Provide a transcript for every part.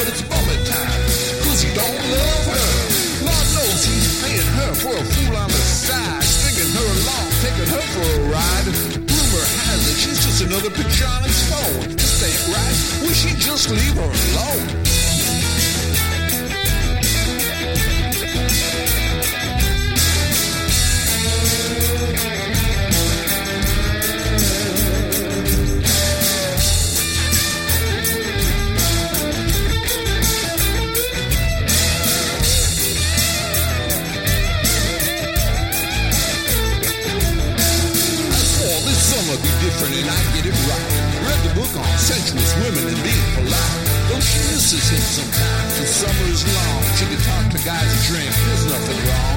But it's bummer time. Cause you don't love her. Lord knows he's paying her for a fool on the side. Stringing her along, taking her for a ride. Rumor has it she's just another picture on his phone. This ain't right, we should just leave her alone. Different and I get it right. Read the book on sensuous women and being polite. Though she misses him sometimes, the summer is long. She can talk to guys and drink, there's nothing wrong.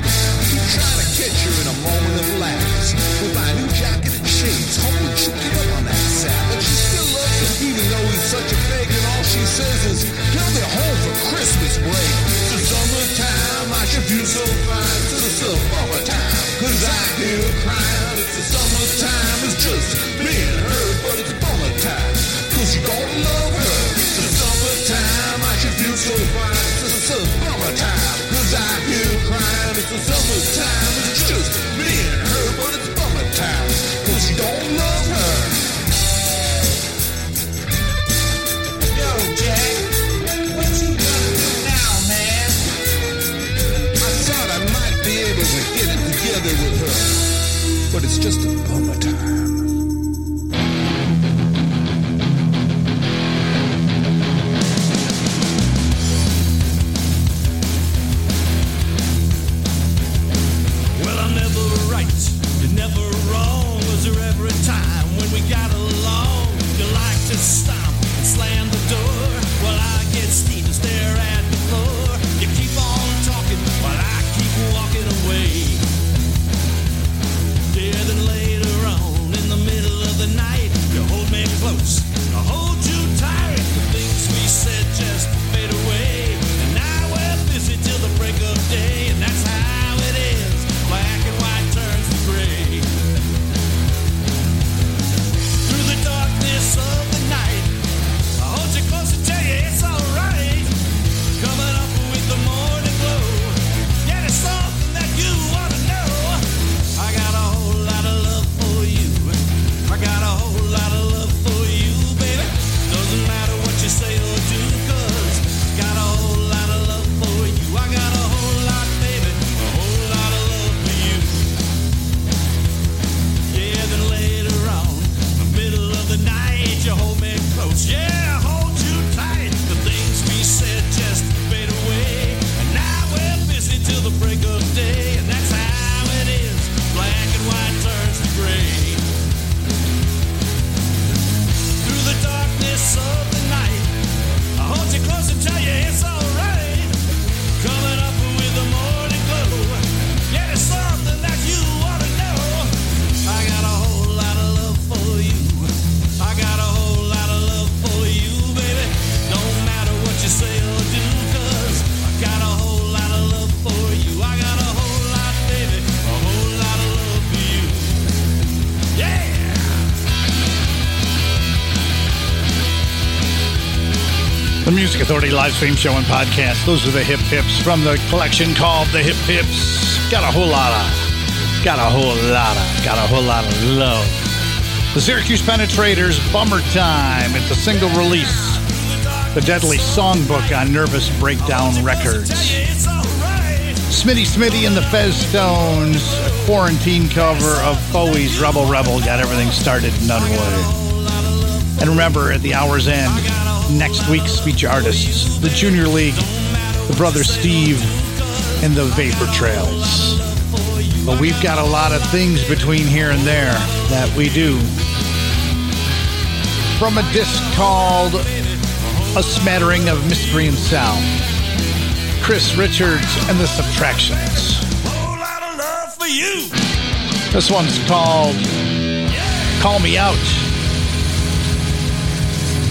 We try to catch her in a moment of lapse. With my new jacket and shades, hoping she'll get up on that. But she still loves him, even though he's such a fake. All she says is, he'll be home for Christmas break. It's the summertime, I should feel so fine. It's the summertime, cause I feel crying. It's the summertime, it's just me and her, but it's bummer time. Cause you don't love her. It's the summertime, I should feel so fine. It's the summertime, cause I feel crying. It's the summertime, it's just me and her, but it's bummer time. Cause you don't love but it's just a bummer time. Music Authority live stream show and podcast. Those are the hip hips from the collection called the Hip Hips. Got a whole lot of, got a whole lot of, got a whole lot of love. The Syracuse Penetrators, Bummer Time. It's a single release. The Deadly Songbook on Nervous Breakdown Records. Smitty Smitty and the Fez Stones, a quarantine cover of Bowie's Rebel Rebel got everything started in Dunwoody. And remember, at the hour's end, next week's feature artists the Junior League, the Brothers Steve, and the Vapor Trails. But we've got a lot of things between here and there that we do. From a disc called A Smattering of Mystery and Sound, Chris Richards and the Subtractions. This one's called Call Me Out.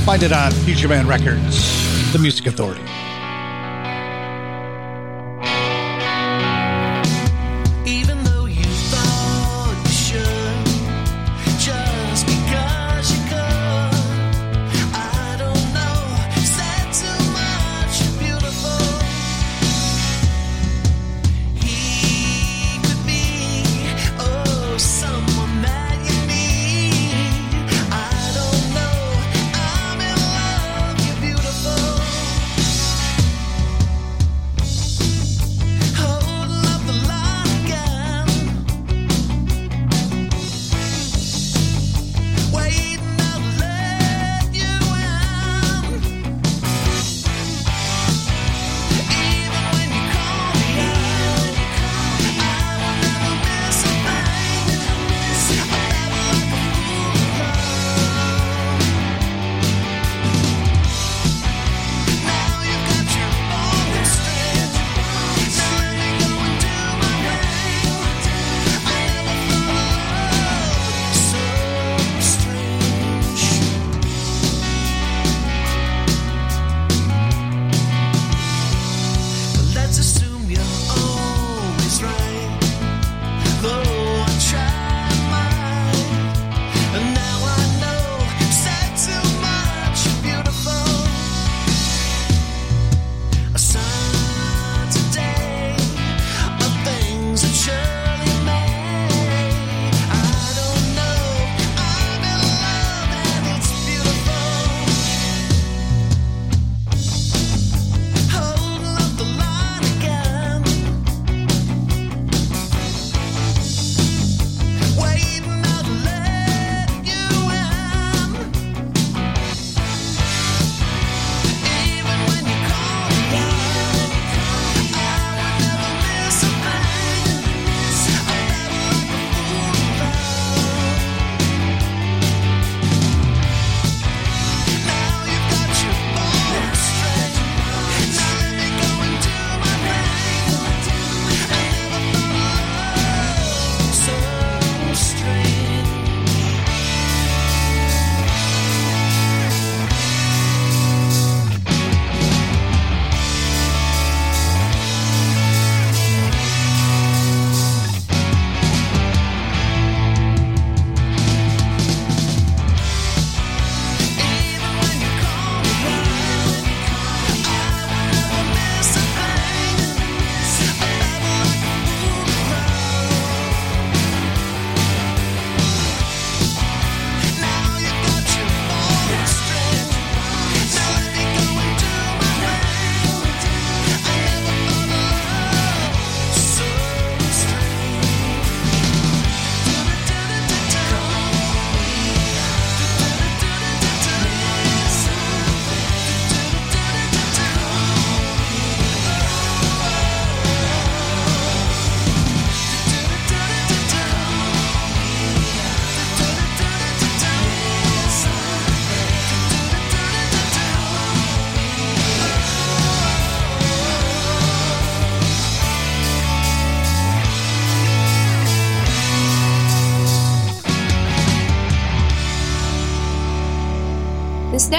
Find it on Future Man Records, the Music Authority.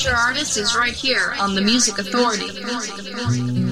Feature artist is right here on the Music Authority.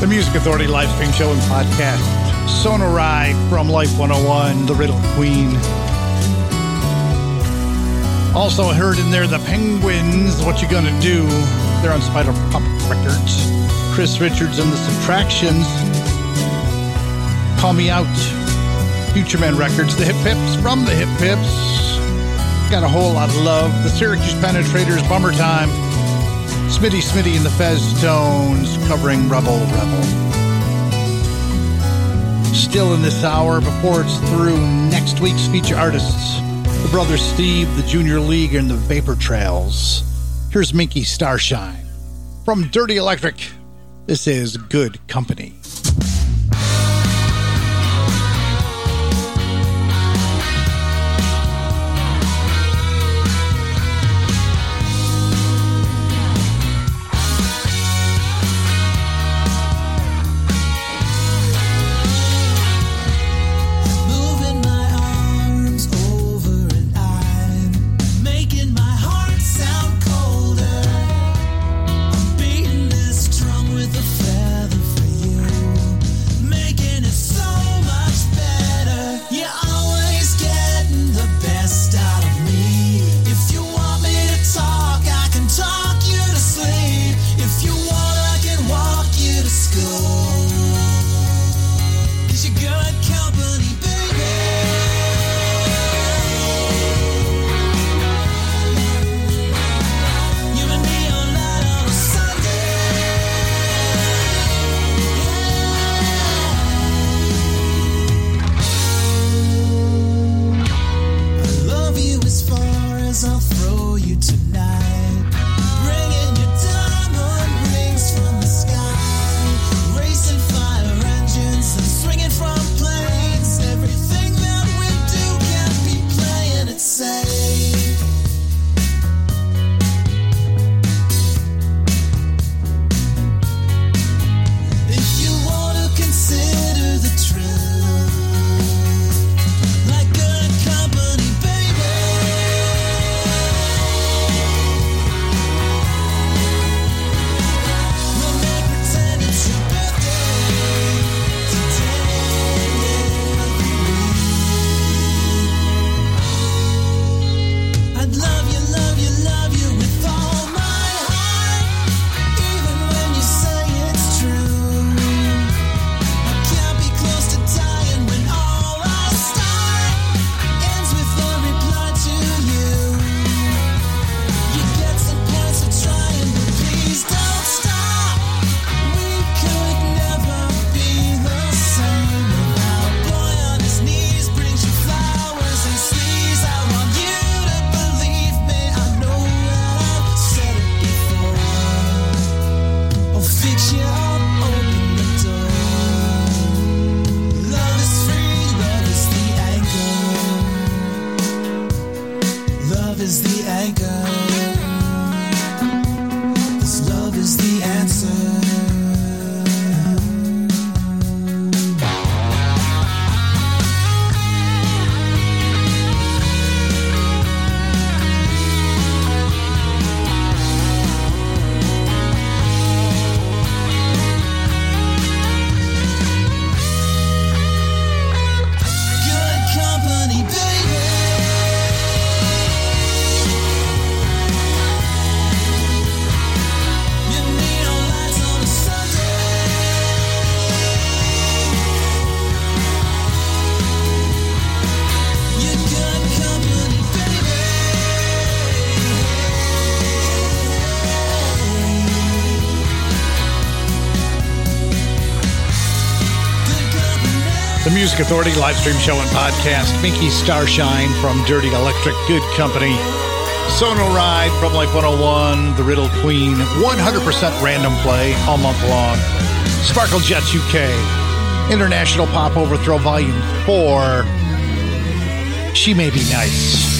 The Music Authority live stream show and podcast. Sonorai from Life 101, The Riddle Queen. Also heard in there the Penguins, What You Gonna Do? They're on Spider Pop Records. Chris Richards and the Subtractions. Call Me Out. Future Man Records. The Hip Pips from the Hip Pips. Got a whole lot of love. The Syracuse Penetrators, Bummer Time. Smitty Smitty and the Fez Tones covering Rebel Rebel. Still in this hour before it's through next week's feature artists. The Brothers Steve, the Junior League, and the Vapor Trails. Here's Minky Starshine. From Dirty Electric, this is Good Company. Authority live stream show and podcast. Minky Starshine from Dirty Electric, Good Company. Sono Ride from Life 101, The Riddle Queen, 100% random play all month long. Sparkle Jets UK, International Pop Overthrow Volume 4. She May Be Nice.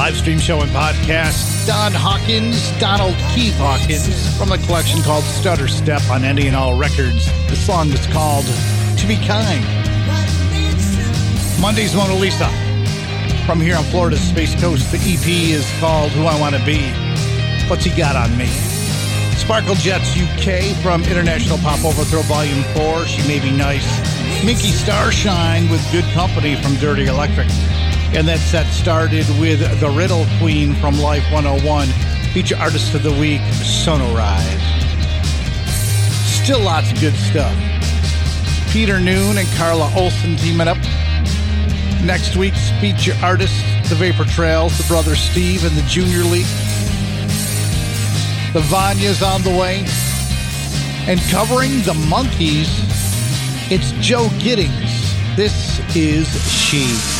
Live stream show and podcast. Don Hawkins, Donald Keith Hawkins from the collection called Stutter Step on Any and All Records. The song is called To Be Kind. Monday's Mona Lisa from here on Florida's Space Coast. The EP is called Who I Want to Be. What's He Got on Me? Sparkle Jets UK from International Pop Overthrow Volume 4. She May Be Nice. Minky Starshine with Good Company from Dirty Electric. And that set started with The Riddle Queen from Life 101. Feature Artist of the Week, Sonoride. Still lots of good stuff. Peter Noone and Carla Olson teaming up. Next week's feature artists, The Vapor Trails, The Brothers Steve, and the Junior League. The Vanya's on the way. And covering the Monkees, it's Joe Giddings. This is. She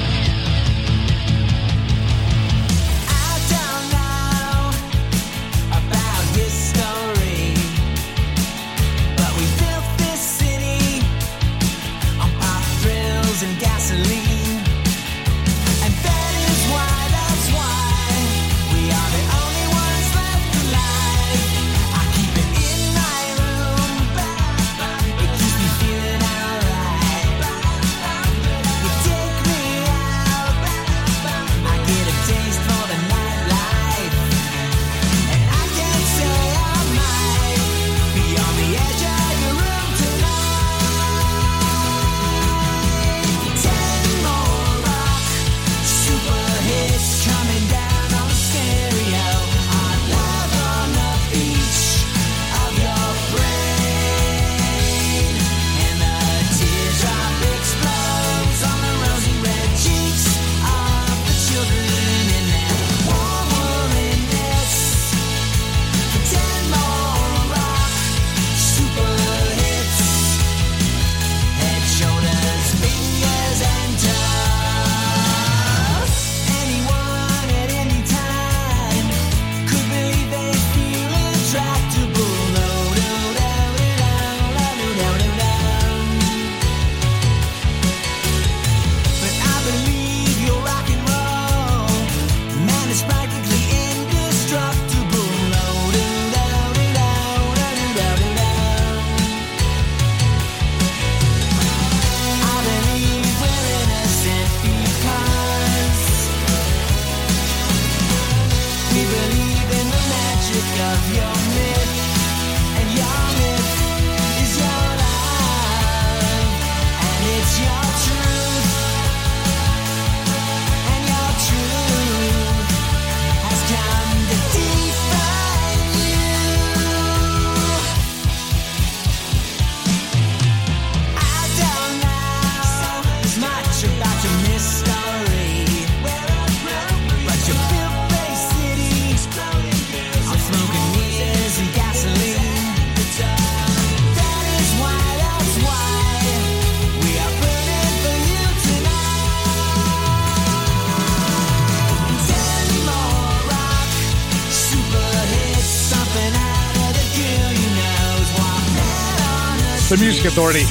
Music Authority.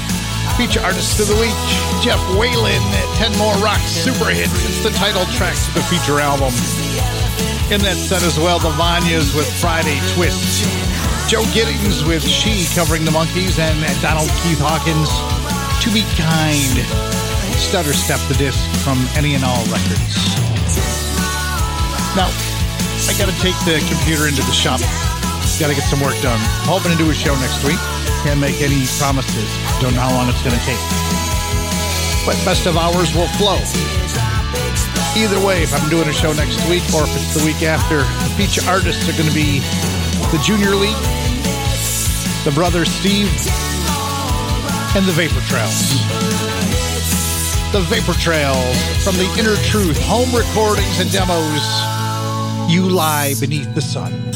Feature artist of the week, Jeff Whalen. 10 more rock super hits. It's the title track to the feature album. In that set as well, the Vanyas with Friday Twist. Joe Giddings with She covering the Monkees, and Donald Keith Hawkins, To Be Kind. Stutter Step the disc from Any and All Records. Now, I gotta take the computer into the shop. Gotta get some work done. Hoping to do a show next week. Can't make any promises. Don't know how long it's gonna take. But best of hours will flow. Either way, if I'm doing a show next week or if it's the week after, the feature artists are gonna be the Junior League, the Brothers Steve, and the Vapor Trails. The Vapor Trails from the Inner Truth home recordings and demos. You lie beneath the sun.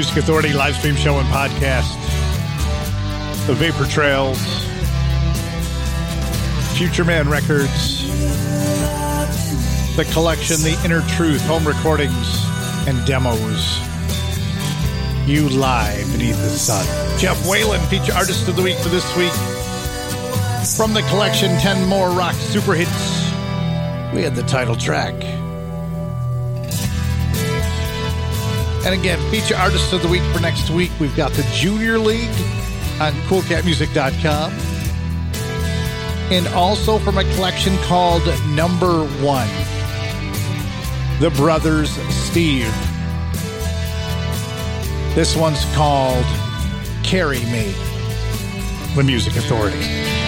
Music Authority live stream show and podcast. The Vapor Trails, Future Man Records, the collection The Inner Truth, home recordings and demos. You lie beneath the sun. Jeff Whalen, feature artist of the week for this week. From the collection 10 More Rock Super Hits, we had the title track. And again, feature artists of the week for next week, we've got the Junior League on CoolCatMusic.com. And also from a collection called Number One, The Brothers Steve. This one's called Carry Me, The Music Authority.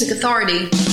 Music Authority.